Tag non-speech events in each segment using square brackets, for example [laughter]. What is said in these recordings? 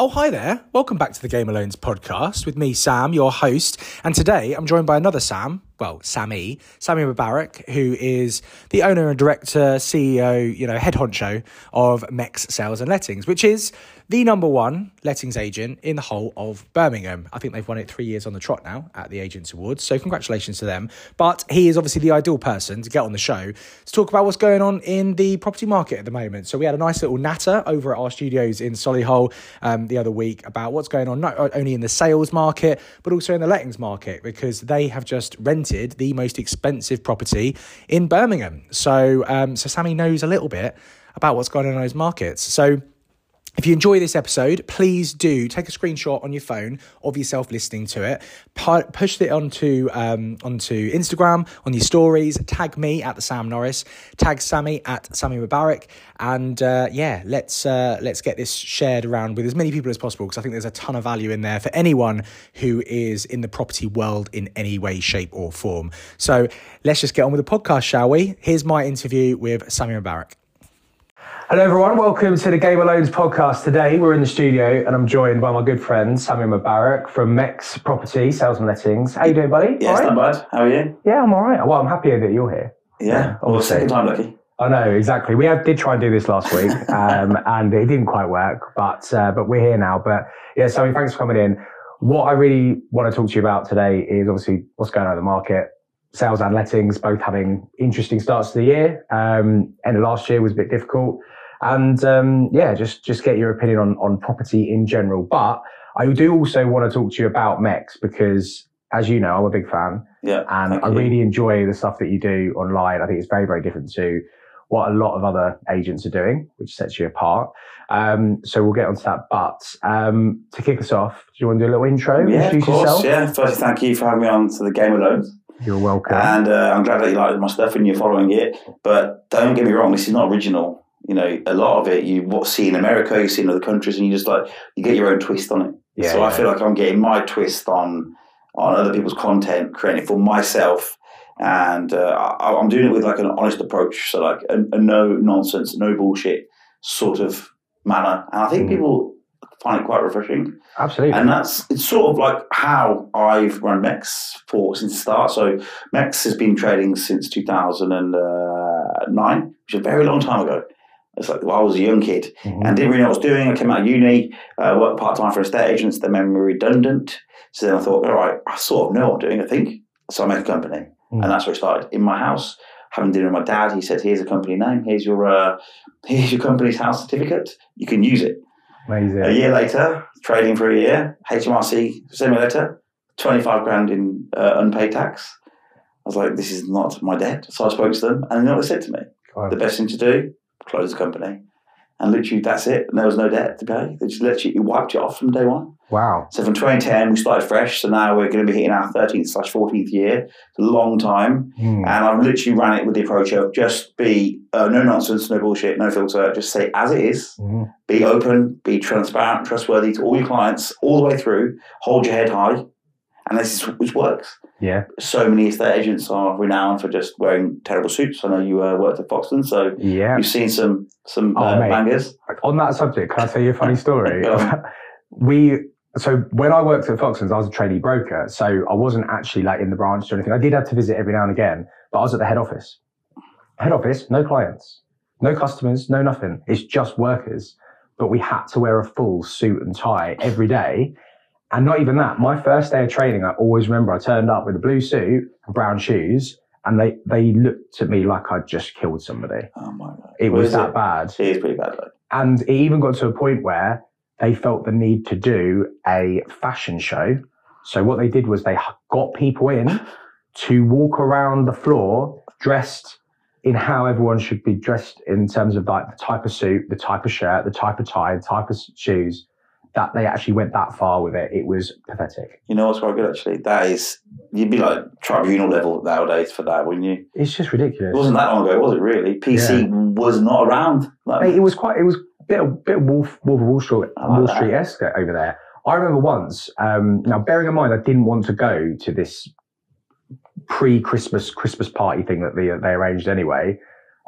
Oh, hi there. Welcome back to the Game of Loans podcast with me, Sam, your host. And today I'm joined by another Sam, well, Sami, Sami Mubarak, who is the owner and director, CEO, you know, head honcho of MECS Sales and Lettings, which is the number one lettings agent in the whole of Birmingham. I think they've won it three years on the trot now at the Agents Awards. So congratulations to them. But he is obviously the ideal person to get on the show to talk about what's going on in the property market at the moment. So we had a nice little natter over at our studios in Solihull um, the other week about what's going on not only in the sales market, but also in the lettings market because they have just rented the most expensive property in Birmingham. So, um, so Sami knows a little bit about what's going on in those markets. So if you enjoy this episode, please do take a screenshot on your phone of yourself listening to it. push it onto um, onto Instagram on your stories. Tag me at the Sam Norris. Tag Sami at Sami Mubarak. And uh, yeah, let's uh, let's get this shared around with as many people as possible because I think there's a ton of value in there for anyone who is in the property world in any way, shape, or form. So let's just get on with the podcast, shall we? Here's my interview with Sami Mubarak. Hello, everyone. Welcome to the Game of Loans podcast. Today, we're in the studio and I'm joined by my good friend, Samuel Mubarak from MECS Property Sales and Lettings. How you doing, buddy? Yeah, not bad. How are you? Yeah, I'm all right. Well, I'm happier that you're here. Yeah, well, second time lucky. I know exactly. We have, did try and do this last week, [laughs] um, and it didn't quite work. But uh, but we're here now. But yeah, Sami, thanks for coming in. What I really want to talk to you about today is obviously what's going on in the market, sales and lettings, both having interesting starts to the year. Um, end of last year was a bit difficult and um, yeah, just just get your opinion on on property in general. But I do also want to talk to you about MECS because, as you know, I'm a big fan. Yeah, and I you. really enjoy the stuff that you do online. I think it's very very different to what a lot of other agents are doing, which sets you apart. Um, so we'll get onto that. But um, to kick us off, do you want to do a little intro? Yeah, of course. Yourself? Yeah. First, thank you for having me on to the Game of Loans. You're welcome. And uh, I'm glad that you like my stuff and you're following it. But don't get me wrong, this is not original you know, a lot of it you see in America, you see in other countries, and you just like you get your own twist on it. Yeah, so yeah. I feel like I'm getting my twist on on other people's content, creating it for myself, and uh, I, am doing it with like an honest approach. So like a, a, no nonsense, no bullshit sort of manner, and I think mm. people find it quite refreshing. Absolutely, and that's it's sort of like how I've run MECS for since the start. So MECS has been trading since 2009, which is a very long time ago. It's like well, I was a young kid mm-hmm. and didn't really know what I was doing. I came out of uni, uh, worked part time for estate agents. They made me redundant. So then I thought, all right, I sort of know what I'm doing. I think so. I make a company, mm-hmm. and that's where it started in my house. Having dinner with my dad, he said, "Here's a company name. Here's your uh, [laughs] here's your company's house certificate. You can use it." Amazing. A year later, trading for a year, HMRC sent me a letter, twenty five grand in uh, unpaid tax. I was like, "This is not my debt." So I spoke to them, and you know what they said to me? The best thing to do close the company. And literally, that's it. And there was no debt to pay. They just literally wiped it off from day one. Wow. So from 2010, we started fresh. So now we're going to be hitting our 13th slash 14th year. It's a long time. Mm. And I've literally ran it with the approach of just be uh, no nonsense, no bullshit, no filter. Just say as it is. Mm. Be open, be transparent, trustworthy to all your clients all the way through. Hold your head high. And this is which works. Yeah. So many estate agents are renowned for just wearing terrible suits. I know you uh, worked at Foxton, so yeah. you've seen some some oh, uh, bangers. On that subject, can I tell you a funny [laughs] story? [laughs] we so when I worked at Foxtons, I was a trainee broker, so I wasn't actually like in the branch or anything. I did have to visit every now and again, but I was at the head office. Head office, no clients, no customers, no nothing. It's just workers. But we had to wear a full suit and tie every day and not even that. My first day of training, I always remember I turned up with a blue suit and brown shoes, and they they looked at me like I'd just killed somebody. Oh my god! It what was that it? bad. It is pretty bad, though. And it even got to a point where they felt the need to do a fashion show. So what they did was they got people in [laughs] to walk around the floor dressed in how everyone should be dressed in terms of like the type of suit, the type of shirt, the type of tie, the type of shoes that they actually went that far with it. It was pathetic. You know what's quite good actually? That is, you'd be like tribunal level nowadays for that, wouldn't you? It's just ridiculous. It wasn't that long ago, was it? Really, PC yeah. was not around. Like, it was quite. It was a bit of, bit of Wolf Wolf of Wall Street like Wall Street esque over there. I remember once. Um, now, bearing in mind, I didn't want to go to this pre-Christmas Christmas party thing that they they arranged anyway.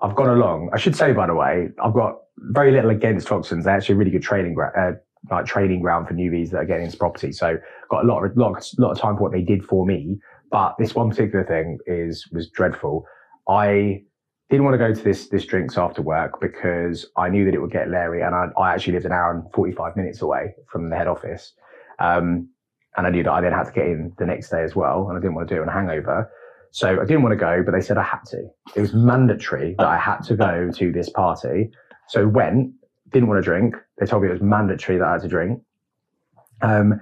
I've gone along. I should say, by the way, I've got very little against Foxtons. They're actually a really good training uh, like training ground for newbies that are getting into property. So got a lot of lot, lot of time for what they did for me. But this one particular thing is was dreadful. I didn't want to go to this this drinks after work because I knew that it would get Larry, and I, I actually lived an hour and forty five minutes away from the head office, um, and I knew that I then had to get in the next day as well, and I didn't want to do it on a hangover. So I didn't want to go, but they said I had to. It was mandatory that I had to go to this party. So went, didn't want to drink. They told me it was mandatory that I had to drink. Um,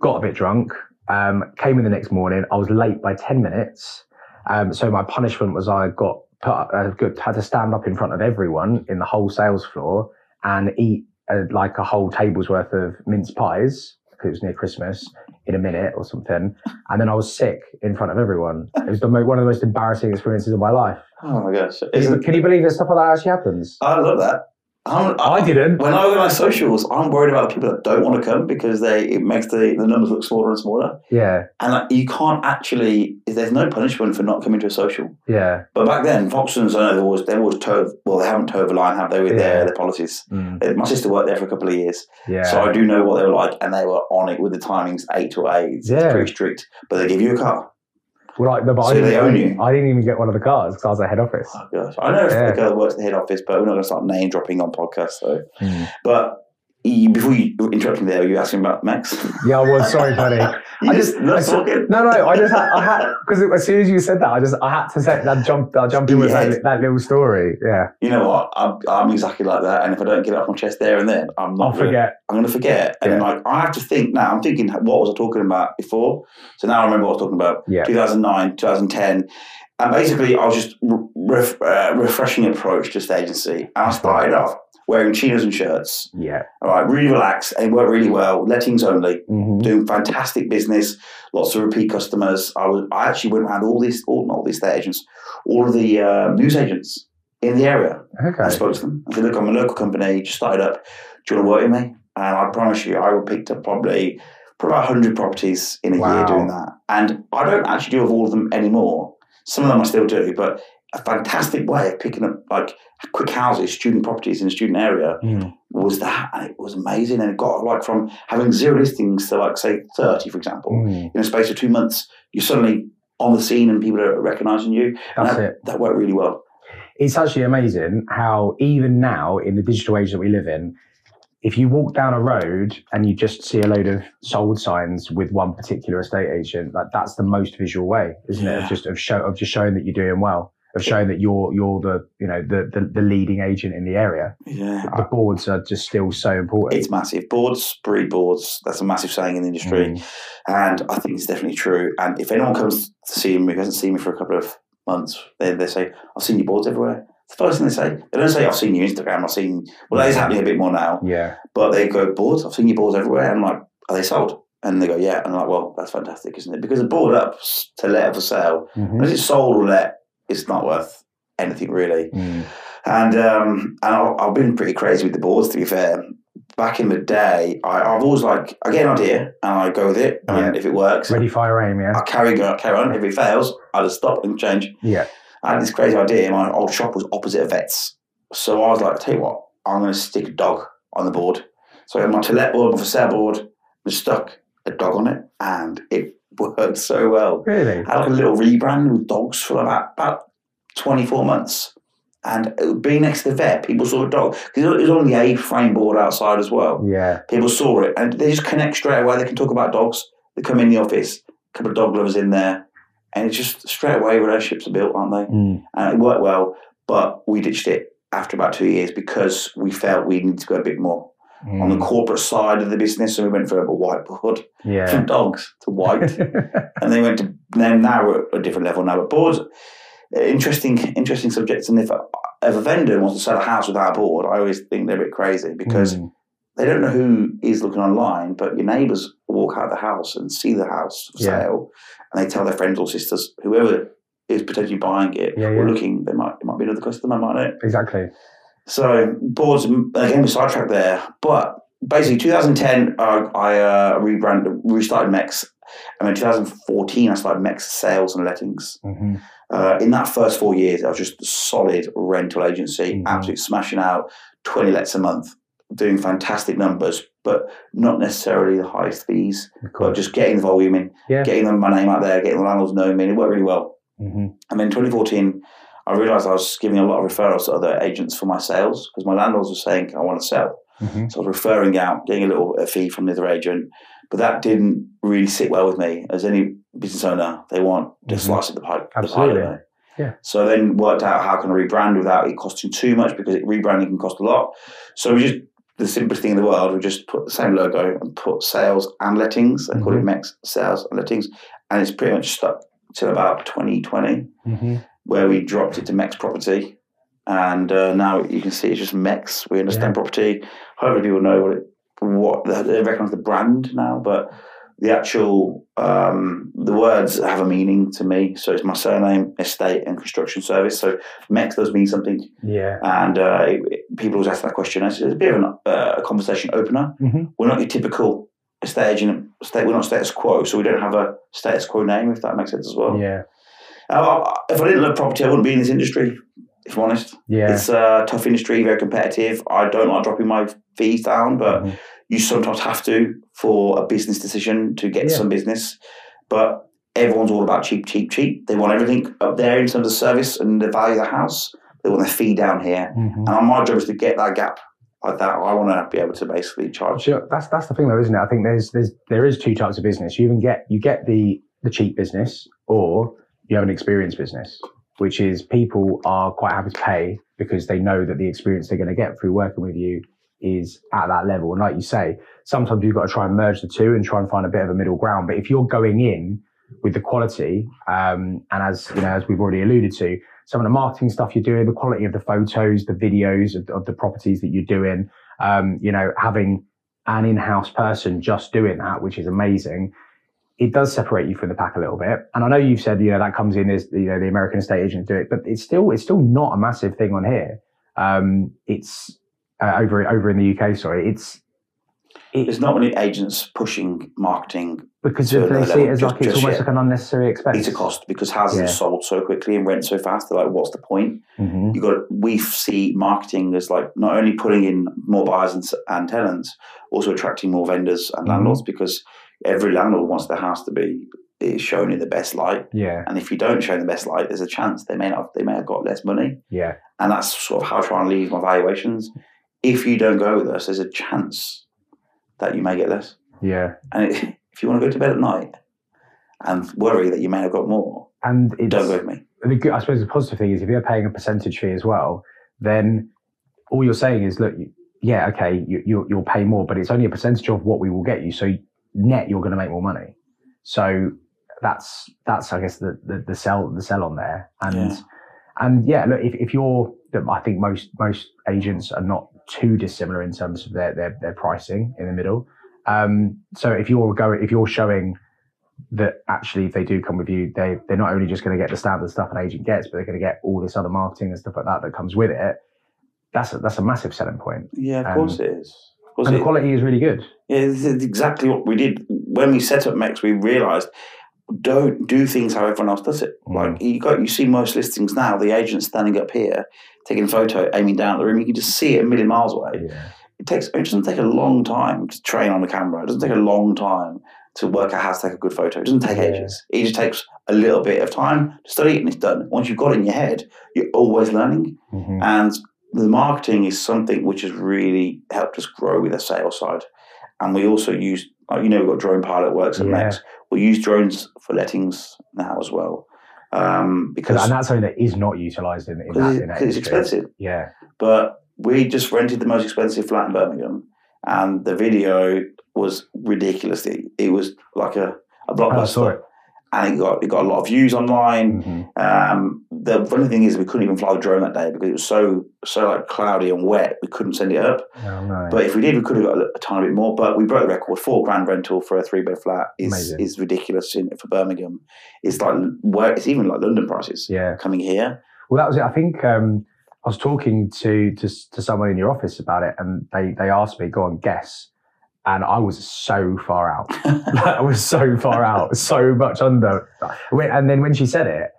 got a bit drunk. Um, came in the next morning. I was late by ten minutes. Um, so my punishment was I got put, uh, had to stand up in front of everyone in the whole sales floor and eat uh, like a whole table's worth of mince pies because it was near Christmas in a minute or something. And then I was sick in front of everyone. It was the mo- one of the most embarrassing experiences of my life. Oh my gosh! Can you, can you believe that stuff like that actually happens? I love that. I'm, I didn't. When I organise socials, I'm worried about the people that don't want to come because they it makes the, the numbers look smaller and smaller. Yeah, And like, you can't actually. There's no punishment for not coming to a social. yeah. But back then, Foxtons, I know they always they always tove. Well, they haven't tove the line, have they? With Yeah. their their policies. Mm, My sister worked there for a couple of years, yeah. so I do know what they were like, and they were on it with the timings eight to eight. It's Yeah. pretty strict, but they give you a car. Well, like, but I So didn't, they own you. I didn't even get one of the cars because I was at head office. Oh gosh, I know Yeah. the girl that works at the head office, but we're not going to start name dropping on podcasts, So, Mm. but you, before you interrupt me there, were you asking about MECS? Yeah, I was sorry, buddy. [laughs] I just just- I said- talking. No, no, I just had, I had because as soon as you said that, I just I had to say that jump, I jump in with Yeah. that, that little story. Yeah, You know what? I'm, I'm exactly like that, and if I don't get it off my chest there and then, I'm not. I'll gonna- forget. I'm going to forget, and Yeah. like I have to think now. I'm thinking, what was I talking about before? So now I remember what I was talking about. Yeah. 2009, 2010, and basically I was just re- ref, uh, refreshing approach to agency. I started off wearing chinos and shirts. Yeah. All right, really relaxed, and it worked really well. Lettings only, hmm doing fantastic business, lots of repeat customers. I was, I actually went around all these, all not all these estate agents, all of the uh, news agents in the area. Okay. I spoke to them. I said, look, I'm a local company, just started up. Do you want to work with me? And I promise you, I picked up probably, probably about 100 properties in a Wow. year doing that. And I don't actually do all of them anymore. Some of them I still do, but a fantastic way of picking up like quick houses, student properties in a student area Mm. was that. And it was amazing. And it got like from having zero listings to like, say, 30, for example, Mm. in a space of two months, you're suddenly on the scene and people are recognizing you. And That's that, it. that worked really well. It's actually amazing how even now in the digital age that we live in, if you walk down a road and you just see a load of sold signs with one particular estate agent, like that's the most visual way, isn't it? Of just of show of just showing that you're doing well, of showing that you're you're the you know the the, the leading agent in the area. Yeah. The boards are just still so important. It's massive. Boards breed boards. That's a massive saying in the industry. Mm. And I think it's definitely true. And if anyone comes to see me who hasn't seen me for a couple of months, they, they say, I've seen your boards everywhere. It's the first thing they say. They don't say, I've seen your Instagram, I've seen, well, that is happening a bit more now. Yeah. But they go, boards, I've seen your boards everywhere. And I'm like, are they sold? And they go, yeah. And I'm like, well, that's fantastic, isn't it? Because a board up to let for sale, Mhm. unless it's sold or let, it's not worth anything really. Mm. And um, and I, I've been pretty crazy with the boards. To be fair, back in the day, I, I've always like I get an idea and I go with it, and if it works, Ready, fire, aim. Yeah. I carry carry on. If it fails, I just stop and change. Yeah. I had this crazy idea. My old shop was opposite a vet's, so I was like, tell you what, I'm going to stick a dog on the board. So I had my to let board, my for sale board, and stuck a dog on it, and it worked so well. Really. I had a little rebrand with dogs for about about 24 months. And being next to the vet, people saw the dog. It was on the A frame board outside as well. Yeah. People saw it and they just connect straight away. They can talk about dogs. They come in the office, a couple of dog lovers in there. And it's just straight away relationships are built, aren't they? Mm. And it worked well. But we ditched it after about two years because we felt we needed to go a bit more on the Mm. corporate side of the business. So we went from a whiteboard Yeah. from dogs to white [laughs] and they went to then now we're at a different level now. But boards, interesting, interesting subjects. And if a, if a vendor wants to sell a house without a board, I always think they're a bit crazy because Mm. they don't know who is looking online. But your neighbours walk out of the house and see the house for Yeah. sale, and they tell their friends or sisters, whoever is potentially buying it Yeah, or yeah. looking, they might it might be another customer, might it? Exactly. So boards again, we sidetracked there, but basically 2010, uh, I uh, rebranded, restarted MECS, and in 2014 I started MECS Sales and Lettings. hmm Uh, in that first four years, I was just a solid rental agency, Mhm. absolutely smashing out 20 lets a month, doing fantastic numbers, but not necessarily the highest fees, but just getting the volume in, Yeah. getting my name out there, getting the landlords knowing me. and It worked really well. hmm And then 2014, I realised I was giving a lot of referrals to other agents for my sales because my landlords were saying, I want to sell. hmm So I was referring out, getting a little a fee from the other agent. But that didn't really sit well with me. As any business owner, they want to Mhm. slice of the the pie, Absolutely. don't? Yeah. So then worked out how can I rebrand without it costing too much because it, rebranding can cost a lot. So we just the simplest thing in the world. We just put the same logo and put sales and lettings and call it Mhm. MECS Sales and Lettings, and it's pretty much stuck till about 2020 hmm where we dropped it to MECS Property, and uh, now you can see it's just MECS. We understand Yeah. property. Hopefully, people know what it, what they recognise the brand now, but the actual um, the words have a meaning to me. So it's my surname, estate, and construction service. So MECS does mean something, Yeah. and uh, it, it- people always ask that question. It's, it's a bit of an, uh, a conversation opener. hmm We're not your typical estate agent. Estate, we're not status quo, so we don't have a status quo name. If that makes sense as well. Yeah. Uh, if I didn't love property, I wouldn't be in this industry. If I'm honest, Yeah. it's a tough industry, very competitive. I don't like dropping my fees down, but Mhm. you sometimes have to for a business decision to get Yeah. some business. But everyone's all about cheap, cheap, cheap. They want everything up there in terms of service and the value of the house. They want their fee down here, Mhm. and my job is to get that gap like that. I want to be able to basically charge. Sure. That's that's the thing though, isn't it? I think there's there's there is two types of business. You even get you get the the cheap business or you have an experienced business, which is people are quite happy to pay because they know that the experience they're going to get through working with you is at that level. And like you say, sometimes you've got to try and merge the two and try and find a bit of a middle ground. But if you're going in with the quality, um, and as you know, as we've already alluded to, some of the marketing stuff you're doing, the quality of the photos, the videos of, of the properties that you're doing, um, you know, having an in-house person just doing that, which is amazing. It does separate you from the pack a little bit. And I know you've said, you know, that comes in as, you know, the American estate agents do it, but it's still, it's still not a massive thing on here. Um, it's uh, over, over in the UK, sorry. It's, There's not many agents pushing marketing. because they another see it as just- like, it's almost yet. like an unnecessary expense. It's a cost because houses Yeah. are sold so quickly and rent so fast. They're like, what's the point? hmm you got we see marketing as like not only putting in more buyers and, and tenants, also attracting more vendors and Mhm. landlords because every landlord wants their house to be is shown in the best light. Yeah. And if you don't show in the best light, there's a chance they may not they may have got less money. Yeah. And that's sort of how I try and leave my valuations. If you don't go with us, there's a chance that you may get less. Yeah. And it, [laughs] if you want to go to bed at night and worry that you may have got more, And it's, don't go with me. the good, I suppose the positive thing is if you're paying a percentage fee as well, then all you're saying is, look, yeah, okay, you, you'll, you'll pay more, but it's only a percentage of what we will get you. So net, you're going to make more money. So that's that's I guess the the, the sell the sell on there. And Yeah. and yeah, look, if, if you're, I think most most agents are not too dissimilar in terms of their their, their pricing in the middle. Um, so if you're going, if you're showing that actually if they do come with you, they they're not only just going to get the standard stuff an agent gets, but they're going to get all this other marketing and stuff like that that comes with it. That's a, that's a massive selling point, Yeah, of Um, course it is. And the quality is really good. Yeah, this is exactly what we did when we set up MECS. We realised don't do things how everyone else does it. Mm. Like you got, you see most listings now. The agent standing up here, taking a photo, aiming down at the room. You can just see it a million miles away. Yeah, It takes. It doesn't take a long time to train on the camera. It doesn't take a long time to work out how to take a good photo. It doesn't take Yeah. ages. It just takes a little bit of time to study it, and it's done. Once you've got it in your head, you're always learning. Mhm. And the marketing is something which has really helped us grow with the sales side. And we also use, you know, we've got drone pilot works at Yeah. MECS. We use drones for lettings now as well. Um, because and that's something that is not utilised in, in, that, it- in that it's expensive. Yeah, But we just rented the most expensive flat in Birmingham, and the video was ridiculously. It was like a, a Oh, I blockbuster, saw it. And it got it got a lot of views online. Mhm. Um, the funny thing is, we couldn't even fly the drone that day because it was so so like cloudy and wet. We couldn't send it up. Oh, no. But if we did, we could have got a, a tiny bit more. But we broke the record. Four grand rental for a three bed flat is Amazing. is ridiculous in, for Birmingham. It's like where it's even like London prices yeah. coming here. Well, that was it. I think um, I was talking to, to to someone in your office about it, and they they asked me, "Go on, guess," and I was so far out. [laughs] Like, I was so far out, so much under. And then when she said it,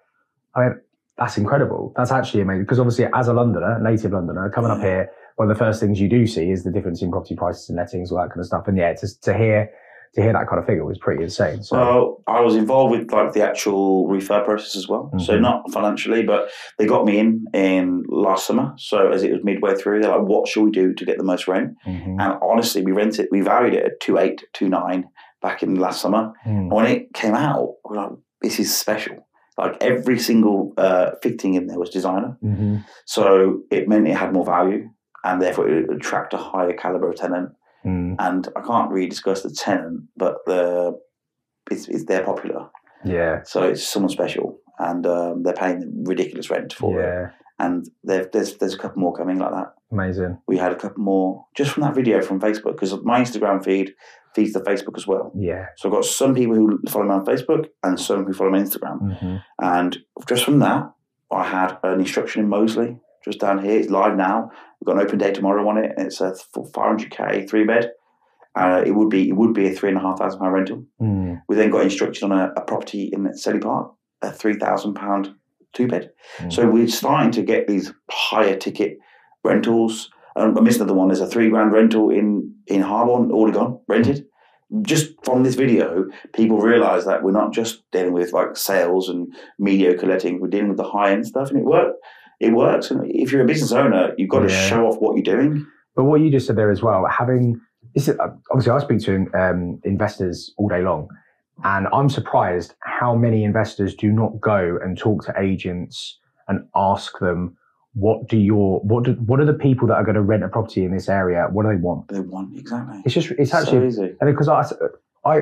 I went, that's incredible. That's actually amazing because obviously, as a Londoner, native Londoner, coming up here, one of the first things you do see is the difference in property prices and lettings, all that kind of stuff. And yeah, to, to hear to hear that kind of figure was pretty insane. So well, I was involved with like the actual refurb process as well. Mm-hmm. So not financially, but they got me in in last summer. So as it was midway through, they're like, "What should we do to get the most rent?" Mm-hmm. And honestly, we rented, we valued it at two eight, two nine back in last summer. Mm. when it came out, we are like, "This is special." Like every single uh, fitting in there was designer, mm-hmm. so it meant it had more value, and therefore it would attract a higher caliber of tenant. Mm. And I can't really discuss the tenant, but the it's, it's they're popular. Yeah. So it's someone special, and um, they're paying ridiculous rent for it. yeah. it. And there's there's a couple more coming like that. Amazing. We had a couple more just from that video from Facebook because my Instagram feed feeds the Facebook as well. Yeah. So I've got some people who follow me on Facebook and some who follow me on Instagram. Mm-hmm. And just from that, I had an instruction in Moseley just down here. It's live now. We've got an open day tomorrow on it, it's a 500k three bed. Uh, it would be it would be a three and a half thousand pound rental. Mm. We then got instruction on a, a property in Selly Park, a three thousand pound two bed. Mm. So we're starting to get these higher ticket rentals. Um, I missed another one. There's a three grand rental in in Harborne, already gone rented. Just from this video, people realise that we're not just dealing with like sales and mediocre letting. We're dealing with the high end stuff, and it worked it works. And if you're a business owner, you've got to show off what you're doing. But what you just said there as well, having this is, obviously I speak to um, investors all day long, and I'm surprised how many investors do not go and talk to agents and ask them what do your what do, what are the people that are going to rent a property in this area what do they want they want exactly it's just it's actually so easy. and because I, I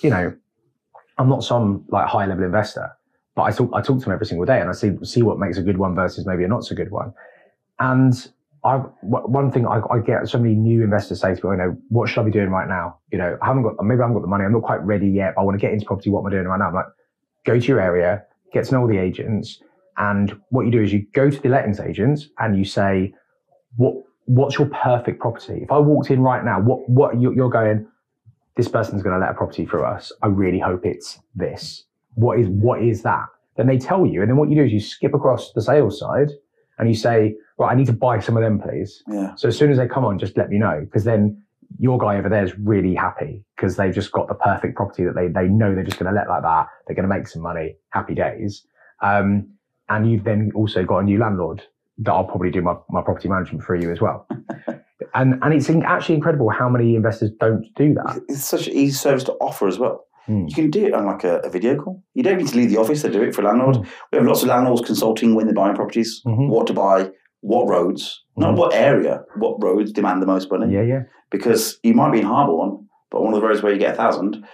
you know i'm not some like high level investor but I talk I talk to them every single day, and I see see what makes a good one versus maybe a not so good one. And I one thing I, I get so many new investors say to me, oh, you know, what should I be doing right now? You know, I haven't got maybe I haven't got the money, I'm not quite ready yet, I want to get into property. What am I doing right now? I'm like, go to your area, get to know all the agents, and what you do is you go to the lettings agents and you say, what what's your perfect property? If I walked in right now, what what you're going, this person's going to let a property through us. I really hope it's this what is what is that? Then they tell you, and then what you do is you skip across the sales side and you say, right, I need to buy some of them, please. Yeah. So as soon as they come on, just let me know because then your guy over there is really happy because they've just got the perfect property that they they know they're just going to let like that. They're going to make some money. Happy days. Um, and you've then also got a new landlord that I'll probably do my, my property management for you as well. [laughs] and and it's actually incredible how many investors don't do that. It's such an easy service to offer as well. Mm. You can do it on like a, a, video call. You don't need to leave the office to do it for a landlord. Mm. We have lots of landlords consulting when they're buying properties, mm-hmm. what to buy, what roads, not what area, what roads demand the most money. Yeah, yeah. Because you might be in Harborne, but one of the roads where you get a thousand,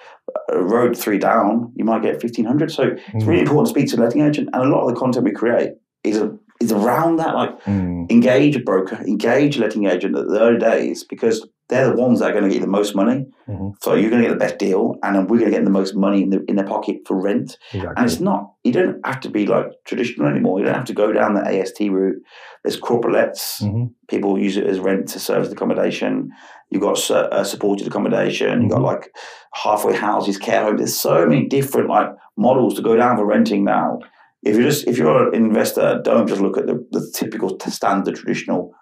a road three down, you might get fifteen hundred. So it's really mm. important to speak to a letting agent, and a lot of the content we create is a is around that. Like mm. engage a broker, engage a letting agent at the early days, because they're the ones that are going to get you the most money. Mm-hmm. So you're going to get the best deal, and then we're going to get the most money in, the, in their pocket for rent. Exactly. And it's not, you don't have to be like traditional anymore. You don't have to go down the AST route. There's corporate lets. Mm-hmm. People use it as rent to service accommodation. You've got uh, supported accommodation. Mm-hmm. You've got mm-hmm. like halfway houses, care homes. There's so many different like models to go down for renting now. If you're just if you're an investor, don't just look at the, the typical standard traditional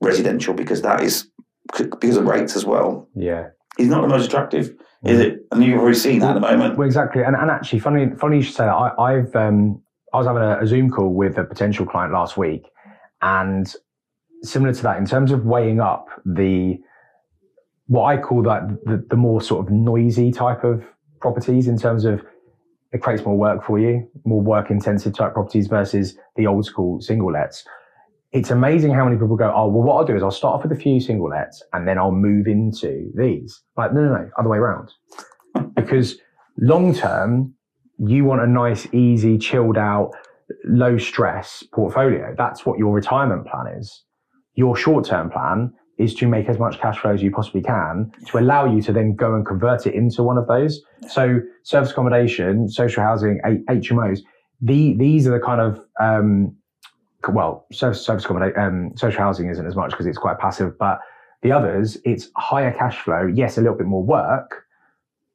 residential because that is because of rates as well. Yeah. He's not the most attractive, is it? And you've already seen that at the moment. Well, exactly. And, and actually, funny, funny you should say that. I, have um, I was having a, a Zoom call with a potential client last week, and similar to that, in terms of weighing up the what I call that the, the more sort of noisy type of properties in terms of it creates more work for you, more work intensive type properties versus the old school single lets it's amazing how many people go, oh, well, what I'll do is I'll start off with a few single lets and then I'll move into these. Like, no, no, no, other way around. because long term, you want a nice, easy, chilled out, low stress portfolio. That's what your retirement plan is. Your short term plan is to make as much cash flow as you possibly can to allow you to then go and convert it into one of those. So service accommodation, social housing, HMOs, the, these are the kind of, um, well, service, service accommodation, um, social housing isn't as much because it's quite passive, but the others, it's higher cash flow. Yes, a little bit more work,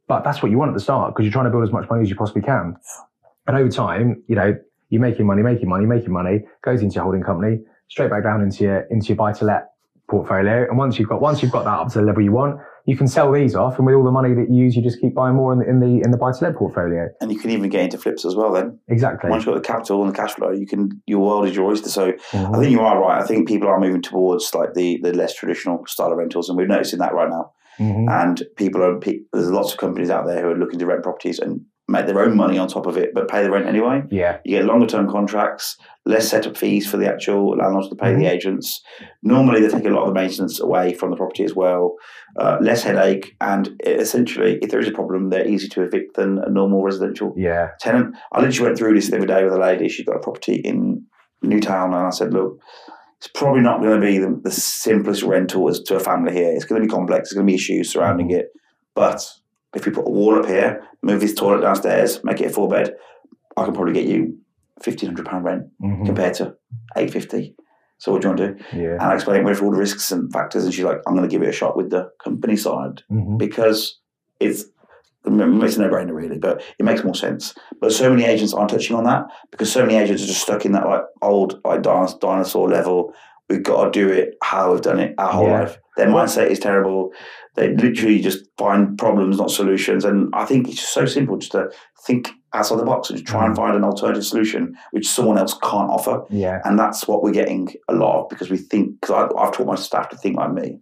but that's what you want at the start because you're trying to build as much money as you possibly can. And over time, you know, You're making money, making money, making money, goes into your holding company, straight back down into your into your buy to let portfolio. And once you've got once you've got that up to the level you want, you can sell these off, and with all the money that you use, you just keep buying more in the in the, in the buy to let portfolio. And you can even get into flips as well. Then exactly. Once you've got the capital and the cash flow, you can your world is your oyster. So mm-hmm. I think you are right. I think people are moving towards like the the less traditional style of rentals, and we're noticing that right now. Mm-hmm. And people are there's lots of companies out there who are looking to rent properties, and make their own money on top of it, but pay the rent anyway. Yeah. You get longer term contracts, less setup fees for the actual landlords to pay mm-hmm. the agents. Normally, they take a lot of the maintenance away from the property as well, uh, less headache, and essentially, if there is a problem, they're easier to evict than a normal residential yeah. tenant. I literally went through this the other day with a lady. She's got a property in Newtown, and I said, look, it's probably not going to be the, the simplest rental as to a family here. It's going to be complex. There's going to be issues surrounding mm-hmm. it, but if we put a wall up here, move this toilet downstairs, make it a four bed, I can probably get you fifteen hundred pound rent mm-hmm. compared to eight fifty. So what do you want to do? Yeah. And I explained with all the risks and factors, and she's like, "I'm going to give it a shot with the company side mm-hmm. because it's it's a no-brainer really, but it makes more sense. But so many agents aren't touching on that because so many agents are just stuck in that like old like dinosaur level. We've got to do it how we've done it our whole yeah. life. Their mindset is terrible. They literally just find problems, not solutions. And I think it's just so simple just to think outside the box and just try and mm. find an alternative solution which someone else can't offer. Yeah. And that's what we're getting a lot of because we think, because I've taught my staff to think like me.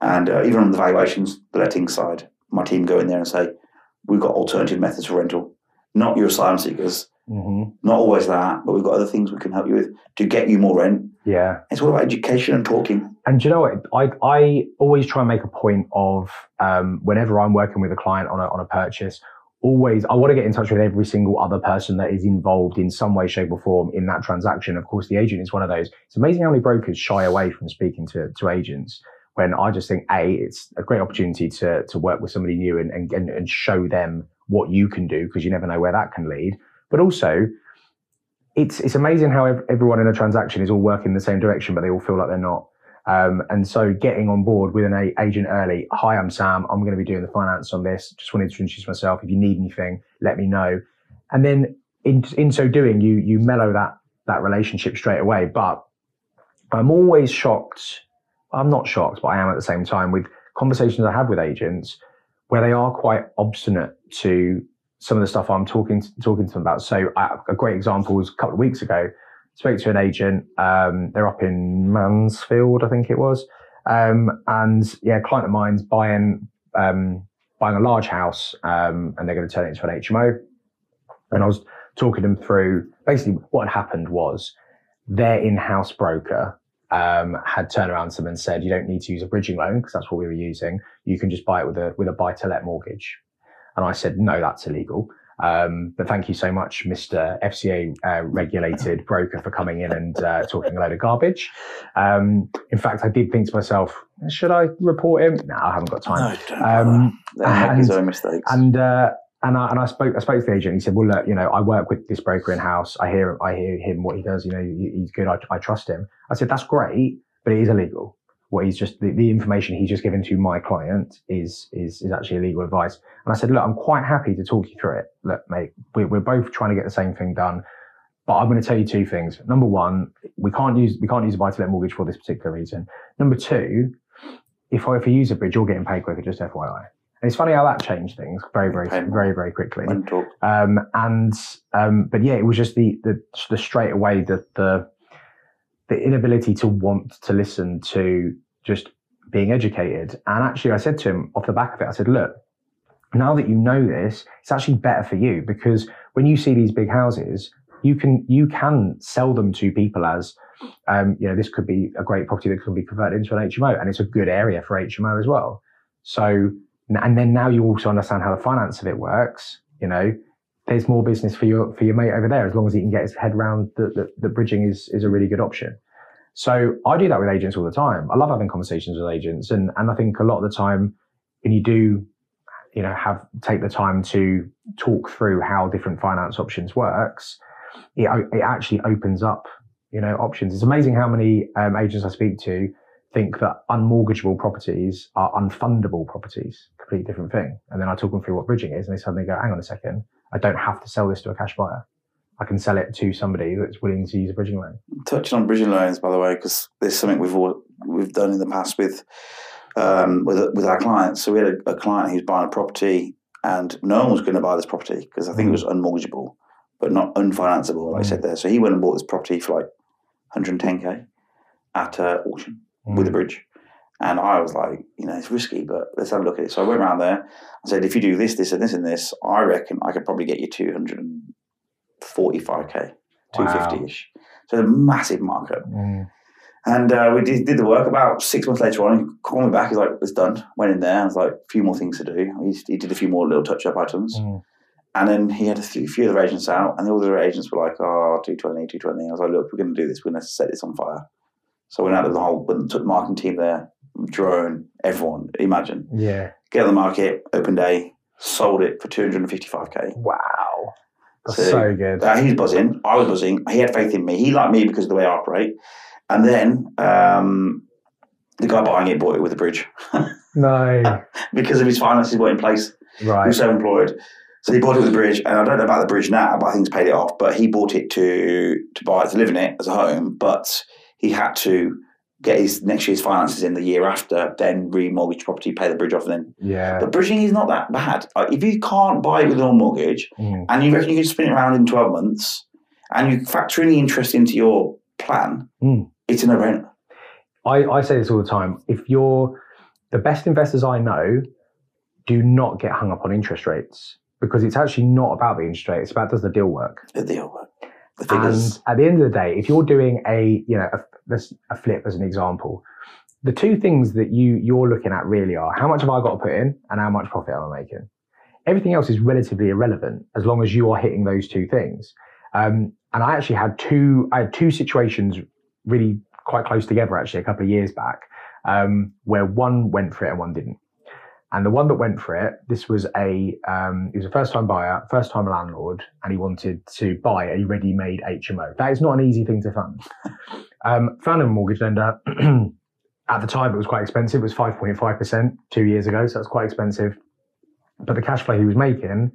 And uh, even on the valuations, the letting side, my team go in there and say, we've got alternative methods for rental, not your asylum seekers, mm-hmm. not always that, but we've got other things we can help you with to get you more rent yeah. It's all about education and talking. And do you know what? I, I always try and make a point of um, whenever I'm working with a client on a, on a purchase, always, I want to get in touch with every single other person that is involved in some way, shape, or form in that transaction. Of course, the agent is one of those. It's amazing how many brokers shy away from speaking to, to agents when I just think, A, it's a great opportunity to, to work with somebody new and, and, and show them what you can do because you never know where that can lead. But also, it's it's amazing how everyone in a transaction is all working in the same direction, but they all feel like they're not. Um, and so getting on board with an a- agent early. Hi, I'm Sam. I'm going to be doing the finance on this. Just wanted to introduce myself. If you need anything, let me know. And then in in so doing, you you mellow that that relationship straight away. But I'm always shocked. I'm not shocked, but I am at the same time with conversations I have with agents where they are quite obstinate to some of the stuff I'm talking to, talking to them about. So uh, a great example was a couple of weeks ago. Spoke to an agent. Um, they're up in Mansfield, I think it was. Um, and yeah, client of mine's buying um, buying a large house, um, and they're going to turn it into an HMO. And I was talking them through basically what had happened was their in-house broker um, had turned around to them and said, "You don't need to use a bridging loan because that's what we were using. You can just buy it with a with a buy-to-let mortgage." And I said, no, that's illegal. Um, but thank you so much, Mr. FCA uh, regulated broker, for coming in and uh, talking a load of garbage. Um, in fact, I did think to myself, should I report him? No, I haven't got time. No, don't um, and, his own mistakes. And uh, and I, and I spoke I spoke to the agent. He said, "Well, look, you know, I work with this broker in house. I hear I hear him what he does. You know, he's good. I, I trust him." I said, "That's great, but it is illegal." What he's just the, the information he's just given to my client is is is actually illegal advice. And I said, look, I'm quite happy to talk you through it. Look, mate, we're, we're both trying to get the same thing done. But I'm going to tell you two things. Number one, we can't use we can't use a buy-to-let mortgage for this particular reason. Number two, if I if you use a bridge, you're getting paid quicker. Just FYI. And it's funny how that changed things very, very, very, very quickly. Um, and um, but yeah, it was just the the the straight away the the the inability to want to listen to just being educated. And actually, I said to him off the back of it, I said, look, now that you know this, it's actually better for you because when you see these big houses, you can you can sell them to people as um, you know this could be a great property that can be converted into an HMO, and it's a good area for HMO as well. So and then now you also understand how the finance of it works. You know, there's more business for your for your mate over there as long as he can get his head around that the bridging is is a really good option. So I do that with agents all the time. I love having conversations with agents. And, and I think a lot of the time when you do, you know, have, take the time to talk through how different finance options works, it, it actually opens up, you know, options. It's amazing how many um, agents I speak to think that unmortgageable properties are unfundable properties, completely different thing. And then I talk them through what bridging is and they suddenly go, hang on a second, I don't have to sell this to a cash buyer. I can sell it to somebody that's willing to use a bridging loan. Touching on bridging loans, by the way, because there's something we've all, we've done in the past with um, with with our clients. So we had a, a client who's buying a property, and no one was going to buy this property because I think it was unmortgageable, but not unfinanceable, like I said there. So he went and bought this property for like 110k at uh, auction with a bridge. And I was like, you know, it's risky, but let's have a look at it. So I went around there I said, if you do this, this, and this, and this, I reckon I could probably get you 245k, 250 ish. So a massive markup. Mm. And uh, we did, did the work about six months later on. He called me back. He's like, it's done. Went in there. I was like, a few more things to do. He, he did a few more little touch up items. Mm. And then he had a few, few other agents out, and all the other agents were like, oh, 220, 220. I was like, look, we're going to do this. We're going to set this on fire. So I went out with the whole, took the marketing team there, drone, everyone. Imagine. Yeah. Get on the market, open day, sold it for 255k. Wow. That's So- so, good. Uh, he's buzzing. I was buzzing. He had faith in me. He liked me because of the way I operate. And then um, the guy buying it bought it with a bridge [laughs] no. because of his finances were in place. Right. He was self-employed. So he bought it with a bridge, and I don't know about the bridge now, but I think he's paid it off. But he bought it to to buy to live in it as a home, but he had to get his next year's finances in the year after, then remortgage property, pay the bridge off, and then. Yeah. But bridging is not that bad. If you can't buy it with a mortgage, Mm. and you reckon you can spin it around in twelve months, and you factor in the interest into your plan, Mm. it's a no-brainer. I, I say this all the time. If you're the best investors I know, do not get hung up on interest rates because it's actually not about the interest rate. It's about does the deal work. The deal, work. the figures. And at the end of the day, if you're doing a you know a, this- a flip as an example, the two things that you you're looking at really are how much have I got to put in and how much profit am I making. Everything else is relatively irrelevant as long as you are hitting those two things. Um, and I actually had two I had two situations really quite close together actually a couple of years back um, where one went for it and one didn't. And the one that went for it, this was a um, he was a first time buyer, first time landlord, and he wanted to buy a ready made HMO. That is not an easy thing to fund. Um, found him a mortgage lender. [clears throat] At the time, it was quite expensive. It was 5.5% two years ago, so that's quite expensive. But the cash flow he was making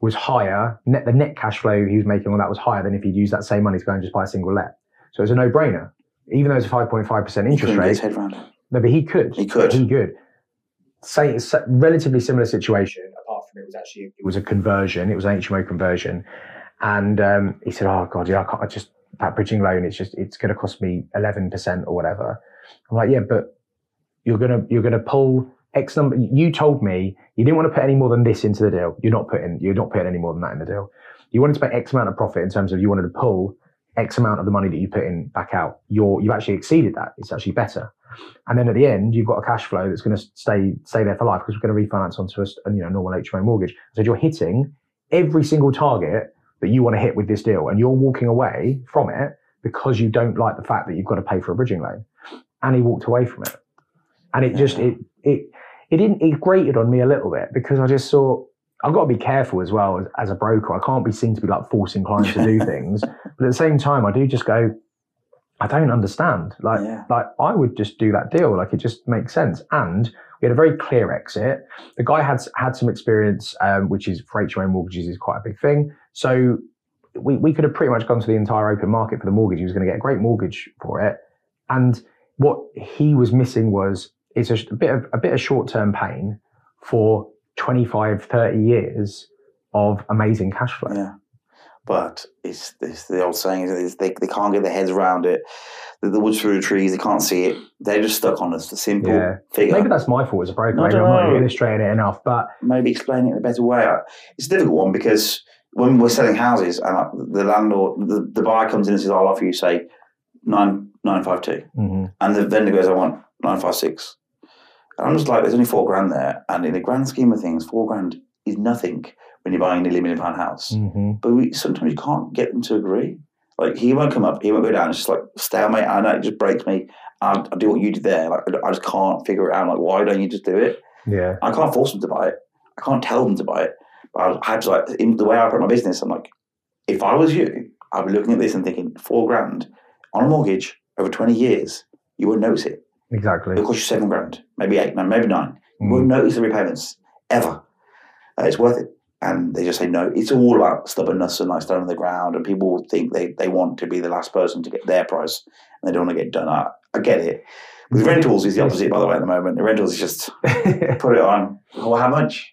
was higher. Net, the net cash flow he was making on that was higher than if he'd used that same money to go and just buy a single let. So it's a no brainer. Even though it's a 5.5% interest rate, his head around no, but he could. He could. He could. Say it's a relatively similar situation. Apart from it was actually it was a conversion. It was an HMO conversion, and um, he said, "Oh God, yeah, I can't. I just that bridging loan. It's just it's going to cost me eleven percent or whatever." I'm like, "Yeah, but you're gonna you're gonna pull X number. You told me you didn't want to put any more than this into the deal. You're not putting you're not putting any more than that in the deal. You wanted to make X amount of profit in terms of you wanted to pull X amount of the money that you put in back out. You're you've actually exceeded that. It's actually better." And then at the end, you've got a cash flow that's going to stay stay there for life because we're going to refinance onto a, you know normal HMO mortgage. So you're hitting every single target that you want to hit with this deal, and you're walking away from it because you don't like the fact that you've got to pay for a bridging loan. And he walked away from it, and it just it it it didn't it grated on me a little bit because I just saw. I've got to be careful as well as, as a broker. I can't be seen to be like forcing clients to do [laughs] things, but at the same time, I do just go. I don't understand. Like, Yeah. like I would just do that deal. Like it just makes sense. And we had a very clear exit. The guy had had some experience, um, which is for HMO mortgages is quite a big thing. So we, we could have pretty much gone to the entire open market for the mortgage. He was going to get a great mortgage for it. And what he was missing was it's a, bit of a bit of short term pain for 25, 30 years of amazing cash flow. Yeah. But it's, it's the old saying is they, they can't get their heads around it. The, the woods through the trees, they can't see it. They're just stuck on us. The simple Yeah. figure. Maybe that's my fault as a broker. Maybe I'm don't illustrating it enough, but maybe explaining it in a better way. It's a difficult one because when we're selling houses and the landlord, the, the buyer comes in and says, "I'll offer you say nine nine five two, mhm, and the vendor goes, "I want nine five six. And I'm just like, "There's only four grand there, and in the grand scheme of things, four grand is nothing when you're buying a nearly million pound house. mhm. But we sometimes you can't get them to agree. Like he won't come up, he won't go down. It's just like stalemate. I know it just breaks me. I, I do what you did there. Like I just can't figure it out. Like why don't you just do it? yeah, I can't force them to buy it. I can't tell them to buy it. I had to like in the way I operate my business. I'm like, if I was you, I'd be looking at this and thinking four grand on a mortgage over 20 years. You wouldn't notice it. exactly. It'll cost you seven grand, maybe eight, maybe nine. You Mm. wouldn't notice the repayments ever. Uh, it's worth it. and they just say no. It's all about stubbornness and like stone on the ground, and people think they, they want to be the last person to get their price, and they don't want to get done. I, I get it. With rentals, is the opposite, by the way. At the moment, the rentals is just [laughs] put it on. Well, how much?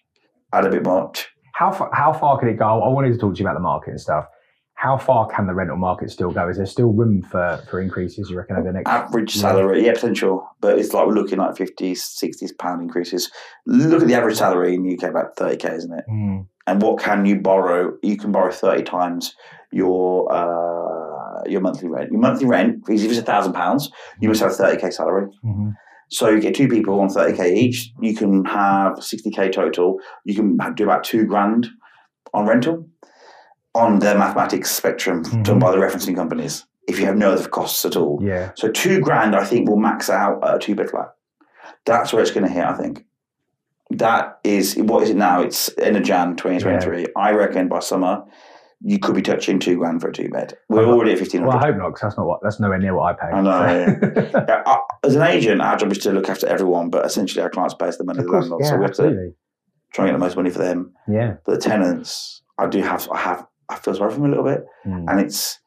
Add a bit much. How far, how far can it go? I wanted to talk to you about the market and stuff. How far can the rental market still go? Is there still room for, for increases, you reckon, over the next average salary? Yeah, potential. But it's like we're looking like 50s, 60s pound increases. Look at the average salary in the UK, about 30k, isn't it? Mm. And what can you borrow? You can borrow 30 times your uh, your monthly rent. Your monthly rent, if it's a thousand pounds, you must have a 30k salary. hmm So you get two people on 30k each. You can have 60k total. You can do about two grand on rental on the mathematics spectrum done Mhm. by the referencing companies. If you have no other costs at all, Yeah. so two grand, I think, will max out a two bed flat. That's where it's going to hit. I think that is what is it now? It's end of Jan 2023. I reckon by summer you could be touching two grand for a two bed. We're already at fifteen Well, I hope not, because that's not what that's nowhere near what I pay. I know, So- [laughs] Yeah, I- as an agent, our job is to look after everyone, but essentially our clients pay us the money of the course, landlord, yeah, so we have to try and get the most money for them. Yeah. For the tenants, I do have, I have, I feel sorry for them a little bit, Mm. and it's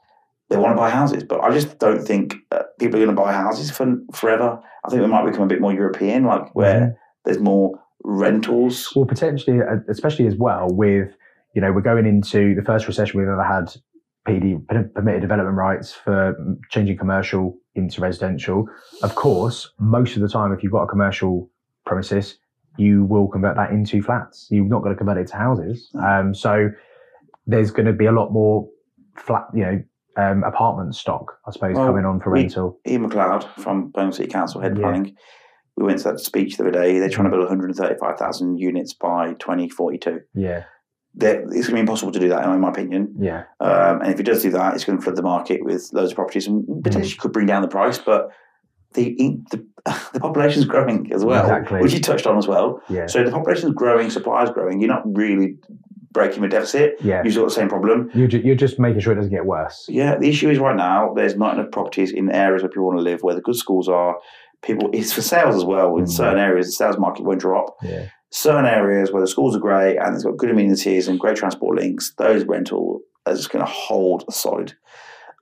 they want to buy houses, but I just don't think uh, people are going to buy houses for forever. I think we might become a bit more European, like where Mhm. there's more rentals. Well, potentially, uh, especially as well with, you know, we're going into the first recession we've ever had PD, permitted development rights for changing commercial into residential. Of course, most of the time, if you've got a commercial premises, you will convert that into flats. You're not going to convert it to houses. Um, so there's going to be a lot more flat, you know, um, apartment stock, I suppose, Well, coming on for we- rental. Ian McLeod from Birmingham City Council head Yeah. planning. We went to that speech the other day. They're trying to build 135,000 units by 2042. Yeah, it's going to be impossible to do that, in my opinion. yeah, Um, and if it does do that, it's going to flood the market with loads of properties and potentially could bring down the price. But the the, [laughs] the population is growing as well, Exactly. which you touched on as well. yeah, So the population is growing, supply is growing. You're not really breaking the deficit. yeah. You've got the same problem. You're, ju- you're just making sure it doesn't get worse. Yeah, the issue is right now there's not enough properties in areas where people want to live, where the good schools are. People, it's for sales as well. In Mm. certain areas, the sales market won't drop. Yeah. Certain areas where the schools are great and it's got good amenities and great transport links, those rental are just going to hold solid.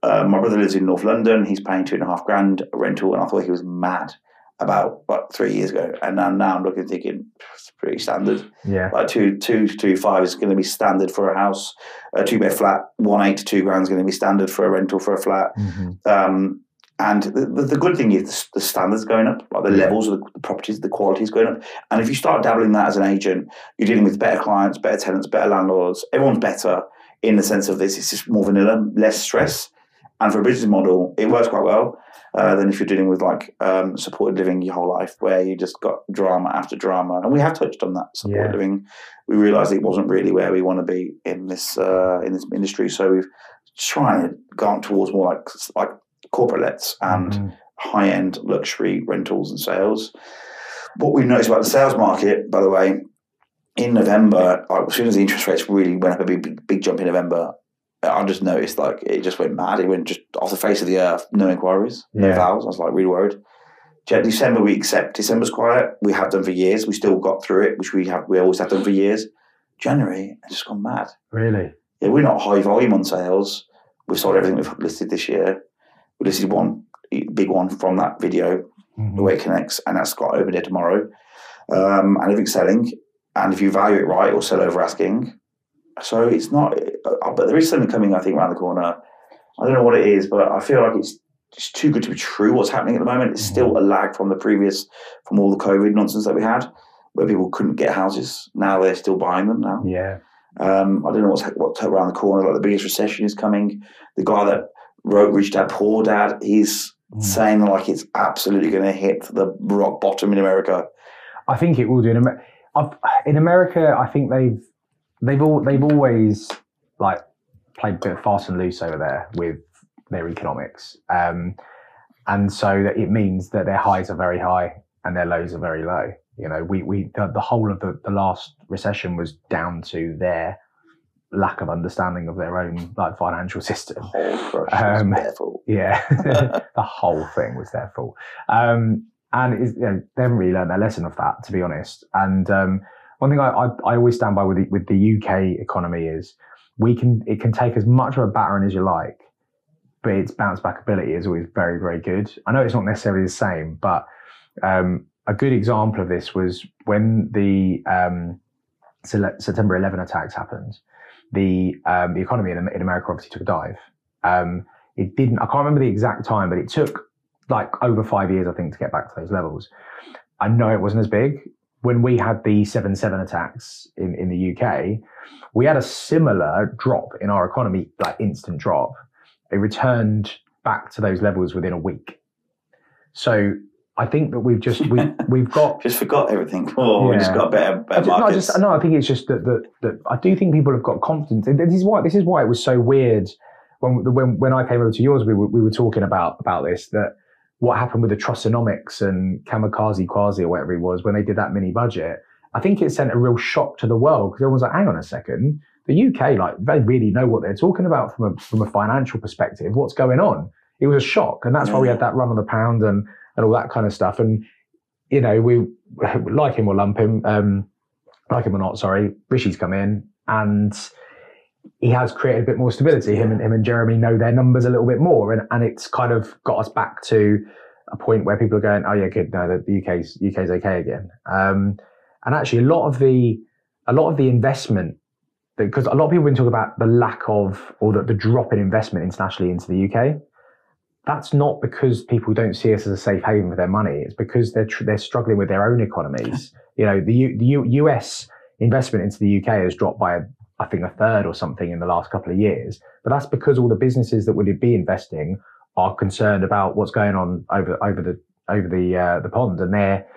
Uh, my brother lives in North London. He's paying two and a half grand a rental, and I thought he was mad about what three years ago. And now, now I'm looking, thinking it's pretty standard. Yeah. Like two, two, two five is going to be standard for a house. A two bed flat, one eight to two grand is going to be standard for a rental for a flat. hmm Um, and the, the, the good thing is the, the standards going up, like the levels of the, properties, the quality is going up. And if you start dabbling that as an agent, you're dealing with better clients, better tenants, better landlords. Everyone's better in the sense of this. It's just more vanilla, less stress. And for a business model, it works quite well. Uh, than if you're dealing with like um, supported living your whole life, where you just got drama after drama, and we have touched on that supported Yeah. living. We realised it wasn't really where we want to be in this uh, in this industry, so we've trying to gone towards more like like corporate lets and Mhm. high end luxury rentals and sales. What we've noticed about the sales market, by the way, in November, like, as soon as the interest rates really went up a big, big, big jump in November, I just noticed like it just went mad. It went just off the face of the earth, no inquiries, no Yeah. vowels. I was like really worried. December we accept. December's quiet. We have done for years. We still got through it, which we have. We always have done for years. January, it's just gone mad. Really? Yeah, we're not high volume on sales. We've sold everything we've listed this year. We is one big one from that video, Mhm. the way it connects, and that's got over there tomorrow. Um, and everything's selling. And if you value it right, it'll sell over asking. So it's not, uh, but there is something coming, I think, around the corner. I don't know what it is, but I feel like it's just too good to be true what's happening at the moment. It's still a lag from the previous, from all the COVID nonsense that we had, where people couldn't get houses. Now they're still buying them now. Yeah. Um, I don't know what's what's around the corner. Like the biggest recession is coming. The guy that wrote Rich Dad Poor Dad, he's Mm. saying like it's absolutely going to hit the rock bottom in America. I think it will do in America. In America, I think they've they've all they've always like played a bit fast and loose over there with their economics, um, and so that it means that their highs are very high and their lows are very low. You know, we we the, the whole of the, the last recession was down to their lack of understanding of their own like financial system. Um, is their fault. [laughs] Yeah, [laughs] the whole thing was their fault. Um, and you know, they haven't really learned their lesson of that, to be honest. And um, one thing I, I, I always stand by with the, with the UK economy is we can it can take as much of a battering as you like, but its bounce back ability is always very very good. I know it's not necessarily the same, but um, a good example of this was when the um, September 11 attacks happened. The um, the economy in, in, America obviously took a dive. Um, it didn't. I can't remember the exact time, but it took like over five years, I think, to get back to those levels. I know it wasn't as big when we had the seven seven attacks in in the UK. We had a similar drop in our economy, like instant drop. It returned back to those levels within a week. So I think that we've just we, [laughs] we've got just forgot everything. Oh, yeah. we just got better, better I just, no, I just, no, I think it's just that, that that I do think people have got confidence. And this is why this is why it was so weird when when when I came over to yours. We were we were talking about about this that what happened with the Trussonomics and Kamikaze Kwasi or whatever it was when they did that mini budget. I think it sent a real shock to the world because everyone's like, hang on a second, the UK like they really know what they're talking about from a from a financial perspective. What's going on? It was a shock, and that's yeah. why we had that run on the pound and and all that kind of stuff. And you know, we [laughs] like him or lump him, um, like him or not. Sorry, Rishi's come in and he has created a bit more stability. Him and him and Jeremy know their numbers a little bit more, and and it's kind of got us back to a point where people are going, oh yeah, good, no, the UK's UK's okay again. Um, and actually, a lot of the a lot of the investment because a lot of people have been talking about the lack of or the, the drop in investment internationally into the UK that's not because people don't see us as a safe haven for their money. It's because they're tr- they're struggling with their own economies. you know, the, U- the U- US investment into the UK has dropped by, I think, a third or something in the last couple of years. But that's because all the businesses that would be investing are concerned about what's going on over over the over the uh, the pond, and they're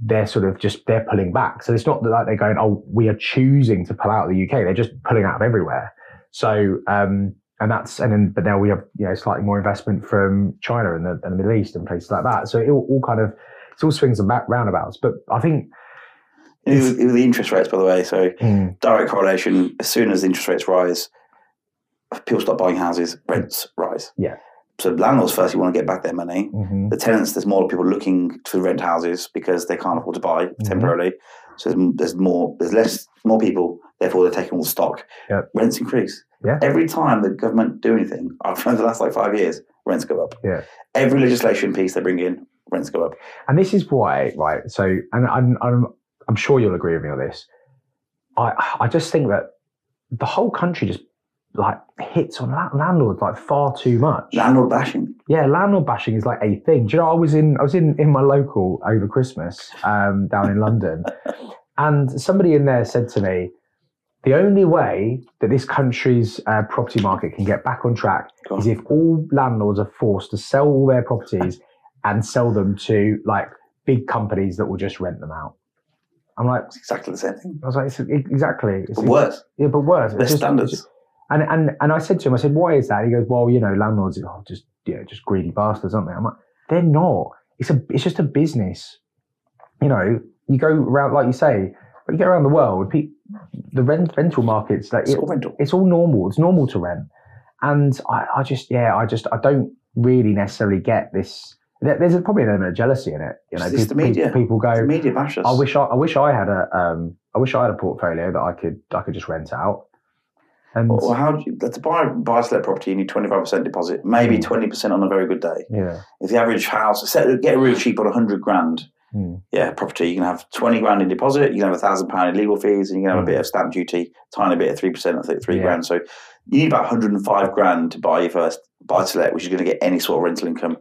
they're sort of just they're pulling back. So it's not that they're going, oh, we are choosing to pull out of the UK. They're just pulling out of everywhere. So um, and that's and then but now we have you know slightly more investment from China and the, and the Middle East and places like that. So it all, all kind of it's all swings and back roundabouts. But I think with, the interest rates, by the way, so mm. direct correlation. As soon as interest rates rise, people stop buying houses, rents rise. Yeah. So landlords first, you want to get back their money. Mm-hmm. The tenants, there's more people looking to rent houses because they can't afford to buy mm-hmm. temporarily. So there's, there's, more, there's less, more people. Therefore, they're taking all the stock. Yep. Rents increase. Yeah. Every time the government do anything, [laughs] I've the last like five years, rents go up. Yeah. Every legislation piece they bring in, rents go up. And this is why, right? So, and I'm, I'm, I'm sure you'll agree with me on this. I, I just think that the whole country just like hits on landlords like far too much. Landlord bashing. Yeah, landlord bashing is like a thing. Do you know? I was in I was in in my local over Christmas um, down in London, [laughs] and somebody in there said to me, the only way that this country's uh, property market can get back on track is if all landlords are forced to sell all their properties [laughs] and sell them to like big companies that will just rent them out. I'm like, it's exactly the same thing. I was like, it's, exactly. It's, worse. Yeah, but worse. Less standards. and, and, and I said to him, I said, why is that? He goes, well, you know, landlords are oh, just, you know, just greedy bastards, aren't they? I'm like, they're not. It's a, it's just a business. You know, you go around, like you say, you get around the world, the rent, rental markets, like it's, it, all rental. it's all normal. It's normal to rent. And I, I just, yeah, I just, I don't really necessarily get this. There's probably an element of jealousy in it. You know, it's people, the media. people go, the media bashers. I wish I, I wish I had a, um, I wish I had a portfolio that I could, I could just rent out. And well, how do you, to buy buy to let property, you need twenty five percent deposit, maybe hmm. twenty percent on a very good day. Yeah. If the average house, set, get a really cheap on hundred grand, Mm. Yeah, property. You can have twenty grand in deposit. You can have a thousand pound in legal fees, and you can have mm. a bit of stamp duty, tiny bit of three percent. I think three yeah. grand. So you need about one hundred and five grand to buy your first buy to let, which is going to get any sort of rental income.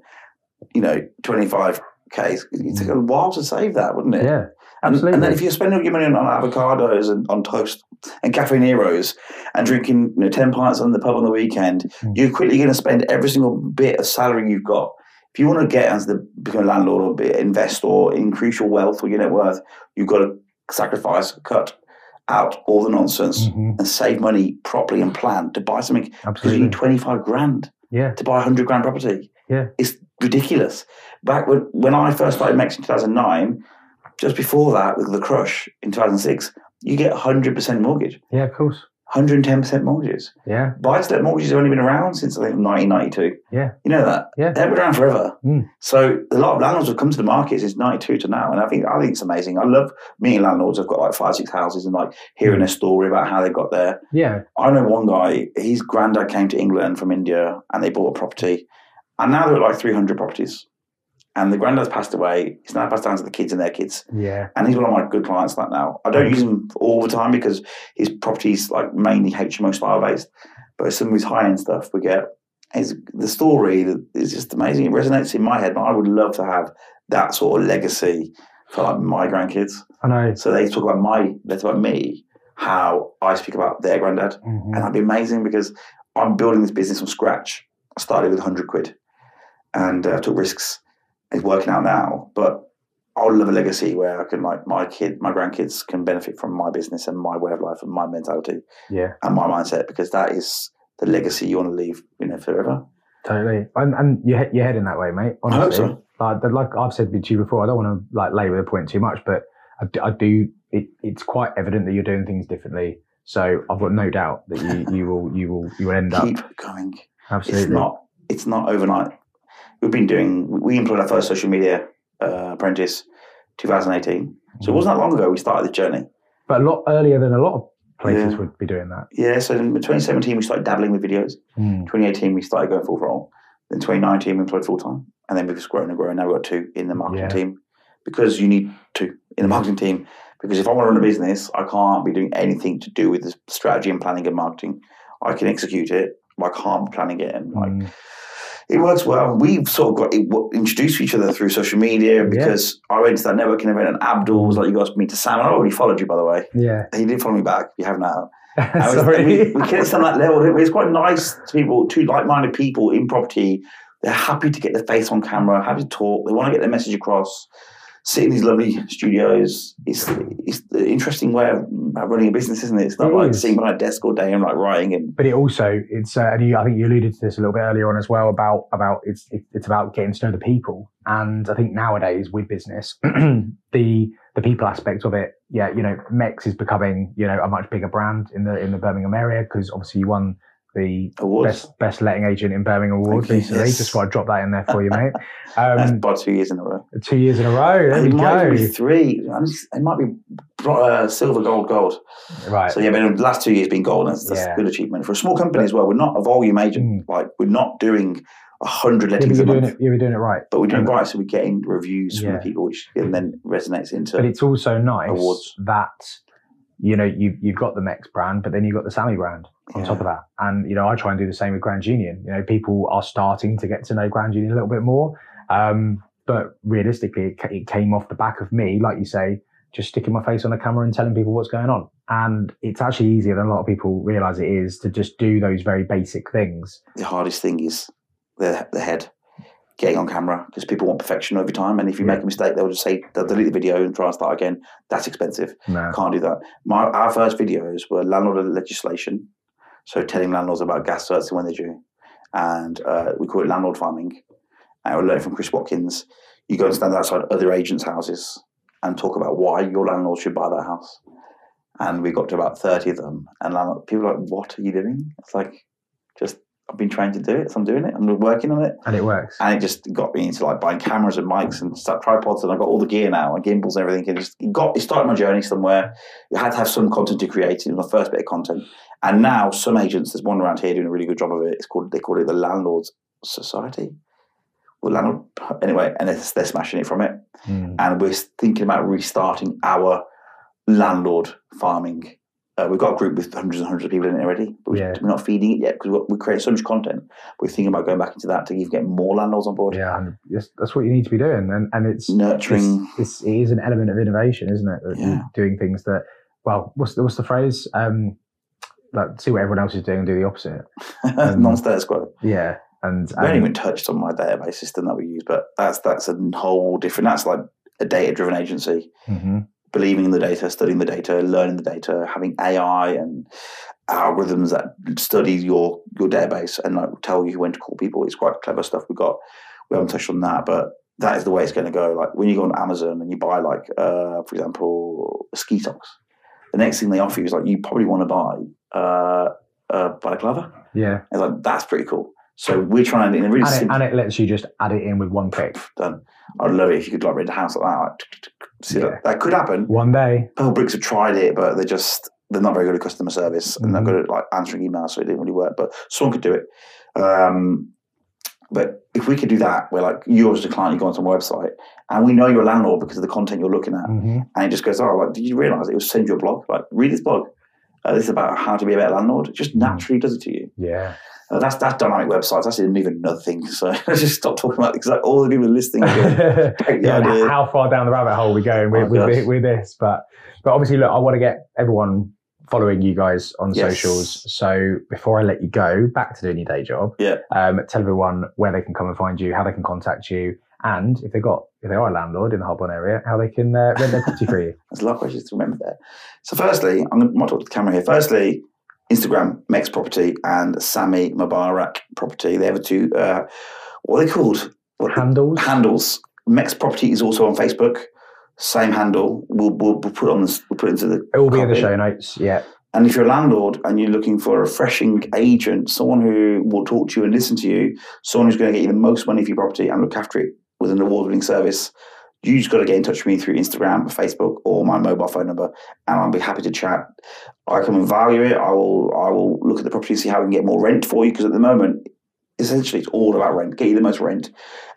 You know, twenty five k. It take a while to save that, wouldn't it? Yeah. Absolutely. And then if you're spending all your money on, avocados and on toast and cafe neros and drinking you know, 10 pints on the pub on the weekend, mm. you're quickly going to spend every single bit of salary you've got if you want to get as the become a landlord or invest or increase your wealth or your net worth, you've got to sacrifice, cut out all the nonsense mm-hmm. and save money properly and plan to buy something. Absolutely. Because you need 25 grand yeah. to buy a 100 grand property. Yeah. It's ridiculous. Back when, when I first started MECS in 2009, just before that with the crush in 2006, you get 100% mortgage. Yeah, of course. 110% mortgages. Yeah. Buy to let mortgages have only been around since I think 1992. Yeah. You know that? Yeah. They've been around forever. Mm. So a lot of landlords have come to the market since 92 to now. And I think I think it's amazing. I love meeting landlords. I've got like five, six houses and like hearing their story about how they got there. Yeah. I know one guy, his granddad came to England from India and they bought a property. And now they're at like 300 properties. And the granddad's passed away. He's now passed down to the kids and their kids. Yeah. And he's one of my good clients like now. I don't use him all the time because his property's like mainly HMO style based. But some of his high end stuff we get is the story that is just amazing. It resonates in my head. And I would love to have that sort of legacy for like my grandkids. I know. So they talk about my, they talk about me, how I speak about their granddad. Mhm. And that'd be amazing because I'm building this business from scratch. I started with 100 quid and uh, took risks. It's working out now, but I would love a legacy where I can, like, my kid, my grandkids can benefit from my business and my way of life and my mentality Yeah. and my mindset because that is the legacy you want to leave, you know, forever. Totally, and and you're you're heading that way, mate. I hope Honestly, so. like, like I've said to you before, I don't want to like labour the point too much, but I, do- I do. It, it's quite evident that you're doing things differently. So I've got no doubt that you you will you will you will end up Keep going. absolutely. It's not. It's not overnight. We've been doing. We employed our first social media uh, apprentice, 2018. So it wasn't that long ago we started the journey. but a lot earlier than a lot of places Yeah. would be doing that. Yeah. So in 2017 we started dabbling with videos. Mm. 2018 we started going full role. Then 2019 we employed full time, and then we've grown and grown. Now we've got two in the marketing Yeah. team because you need two in the marketing team. Because if I want to run a business, I can't be doing anything to do with the strategy and planning and marketing. I can execute it, but I can't be planning it and like Mm. It works well. We've sort of got introduced to each other through social media because I went to that networking event and Abdul was like, "You guys meet to Sam." I already followed you, by the way. Yeah. He did follow me back. You have now. [laughs] And we- Sorry. We, we connect on that level. It's quite nice to people, two like-minded people in property. They're happy to get their face on camera, happy to talk. They want to get their message across. Sit in these lovely studios. It's it's the interesting way of running a business, isn't it? It's not It like is. sitting behind a desk all day and like writing and but it also it's uh, and you, I think you alluded to this a little bit earlier on as well about about it's it, it's about getting to know the people and I think nowadays with business [clears throat] the the people aspect of it yeah you know MECS is becoming you know a much bigger brand in the in the Birmingham area because obviously you won the awards. best best letting agent in Birmingham award Thank recently yes. just want to drop that in there for you mate [laughs] That's um, about two years in a row. two years in a row there it we might go be three. It might be uh, silver, gold, gold. right So yeah, but the last two years been gold. That's, that's Yeah. a good achievement for a small company as well. We're not a volume agent. Mm. Like we're not doing a hundred yeah, lettings you're a doing month, it you're doing it right but we're doing And- right. So we're getting reviews from Yeah. the people, which and then resonates into. but it's also nice Awards. that you know you you've got the MECS brand, but then you've got the Sami brand on Yeah. top of that. And you know, I try and do the same with Grand Union. You know, people are starting to get to know Grand Union a little bit more, um, but realistically, it, it came off the back of me, like you say, just sticking my face on a camera and telling people what's going on. And it's actually easier than a lot of people realize it is to just do those very basic things. the hardest thing is the the head getting on camera because people want perfection over time. And if you Yeah. make a mistake, they'll just say they'll delete the video and try and start again. That's expensive. No. Can't do that. My our first videos were landlord legislation, so telling landlords about gas certs and when they're due, and uh, we call it landlord farming. And we learned from Chris Watkins. You go and stand outside other agents' houses and talk about why your landlord should buy that house. And we got to about thirty of them, and people were like, "What are you doing?" It's like, just I've been trying to do it, so I'm doing it. I'm working on it. And it works. And it just got me into like buying cameras and mics and stuff, tripods, and I got all the gear now and gimbals and everything. It just it got it started my journey somewhere. You had to have some content to create. It was my first bit of content, and now some agents. There's one around here doing a really good job of it. It's called they call it the Landlords Society. Well, landlord anyway, and they're, they're smashing it from it. Mm. And we're thinking about restarting our landlord farming. Uh, we've got a group with hundreds and hundreds of people in it already, but Yeah. we're not feeding it yet because we create so much content. We're thinking about going back into that to even get more landlords on board. Yeah, and that's, that's what you need to be doing. And and it's Nurturing. it's, it's, it is an element of innovation, isn't it? Yeah. doing things that, well, what's the, what's the phrase? Um, like see what everyone else is doing and do the opposite. [laughs] Um, non-status quo. Yeah, and, We haven't even touched on my database system that we use, but that's that's a whole different. That's like a data-driven agency, Mhm. Believing in the data, studying the data, learning the data, having AI and algorithms that study your your database and like tell you when to call people. It's quite clever stuff. We've got we haven't touched on that, but that is the way it's going to go. Like when you go on Amazon and you buy like, uh, for example, a ski socks, the next thing they offer you is like you probably want to buy uh, uh, balaclava. Yeah. It's like, that's pretty cool. So we're trying to, in a really And it, and it lets you just add it in with one click. done. I'd love it if you could like rent a house like that. Like, see Yeah. that, that could happen. One day. Pebble Bricks have tried it, but they're just they're not very good at customer service and they're Mhm. good at like answering emails, so it didn't really work. But someone could do it. Um, but if we could do that, where like you as a client, you go onto my website and we know you're a landlord because of the content you're looking at, hmm and it just goes, oh, like, did you realise it will send you a blog? Like, read this blog. Uh, this is about how to be a better landlord. It just Mm. naturally does it to you. Yeah. Uh, that's that's dynamic websites. That's even another thing. So [laughs] let's just stop talking about it because like, all the people listening. Going, [laughs] yeah, how far down the rabbit hole are we going with, Oh, with, with this? But but obviously, look, I want to get everyone following you guys on Yes. socials. So before I let you go back to doing your day job, Yeah. um, tell everyone where they can come and find you, how they can contact you, and if they got if they are a landlord in the Holborn area, how they can uh, rent their property for you. [laughs] There's a lot of questions to remember there. So, firstly, I'm going to talk to the camera here. Firstly, Instagram, MECS Property, and Sami Mubarak Property. They have the two, uh, what are they called? What, Handles. handles. MECS Property is also on Facebook. Same handle. We'll, we'll, we'll put on this. We'll put into the. It will be in the show notes. Yeah. And if you're a landlord and you're looking for a refreshing agent, someone who will talk to you and listen to you, someone who's going to get you the most money for your property and look after it with an award-winning service, you just got to get in touch with me through Instagram, Facebook, or my mobile phone number, and I'll be happy to chat. I can value it. I will. I will look at the property, see how we can get more rent for you. Because at the moment, essentially, it's all about rent. Get you the most rent,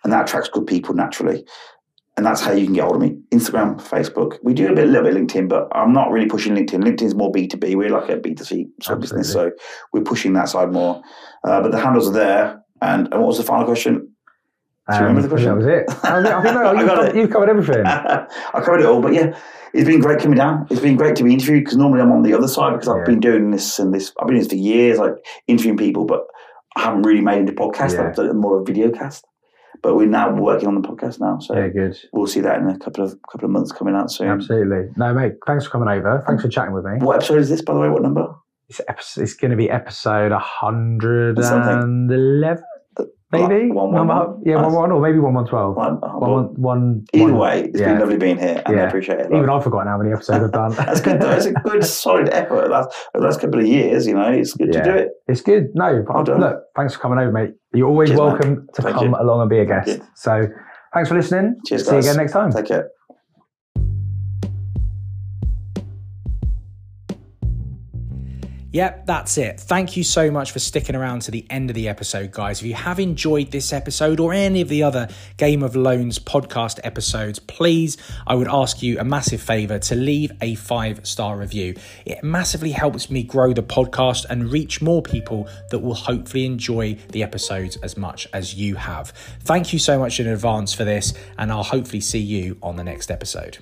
and that attracts good people naturally. And that's how you can get hold of me. Instagram, Facebook. We do a bit, a little bit LinkedIn, but I'm not really pushing LinkedIn. LinkedIn's more B2B. We're like a B2C sort of business, so we're pushing that side more. Uh, but the handles are there. And, and what was the final question? Do you remember the question? That was it. I think, no, [laughs] you've, got covered, everything. [laughs] I covered it all, but yeah, it's been great coming down. It's been great to be interviewed because normally I'm on the other side because I've Yeah. been doing this and this. I've been doing this for years, like interviewing people, but I haven't really made it into podcast. Yeah. I've done more of a video cast. But we're now working on the podcast now, so Yeah, good. we'll see that in a couple of couple of months coming out soon. Absolutely. No, mate. Thanks for coming over. Thanks for chatting with me. What episode is this, by the way? What number? It's, episode, it's going to be episode 111, Maybe? One, one, One- one. yeah, one, one, or maybe one, one, twelve. One, oh, One, one, one, either one- way, it's yeah. been lovely being here, and I appreciate it. Even I've forgotten how many episodes I've done. [laughs] That's good. though. It's a good, solid effort. Last the last couple of years, you know, it's good Yeah. to do it. It's good. No, Well done. look, thanks for coming over, mate. You're always Cheers, man. welcome to Thank come you. along and be a guest. So thanks for listening. Cheers, See guys. you again next time. Take care. Yep, that's it. Thank you so much for sticking around to the end of the episode, guys. If you have enjoyed this episode or any of the other Game of Loans podcast episodes, please, I would ask you a massive favor to leave a five star review. It massively helps me grow the podcast and reach more people that will hopefully enjoy the episodes as much as you have. Thank you so much in advance for this, and I'll hopefully see you on the next episode.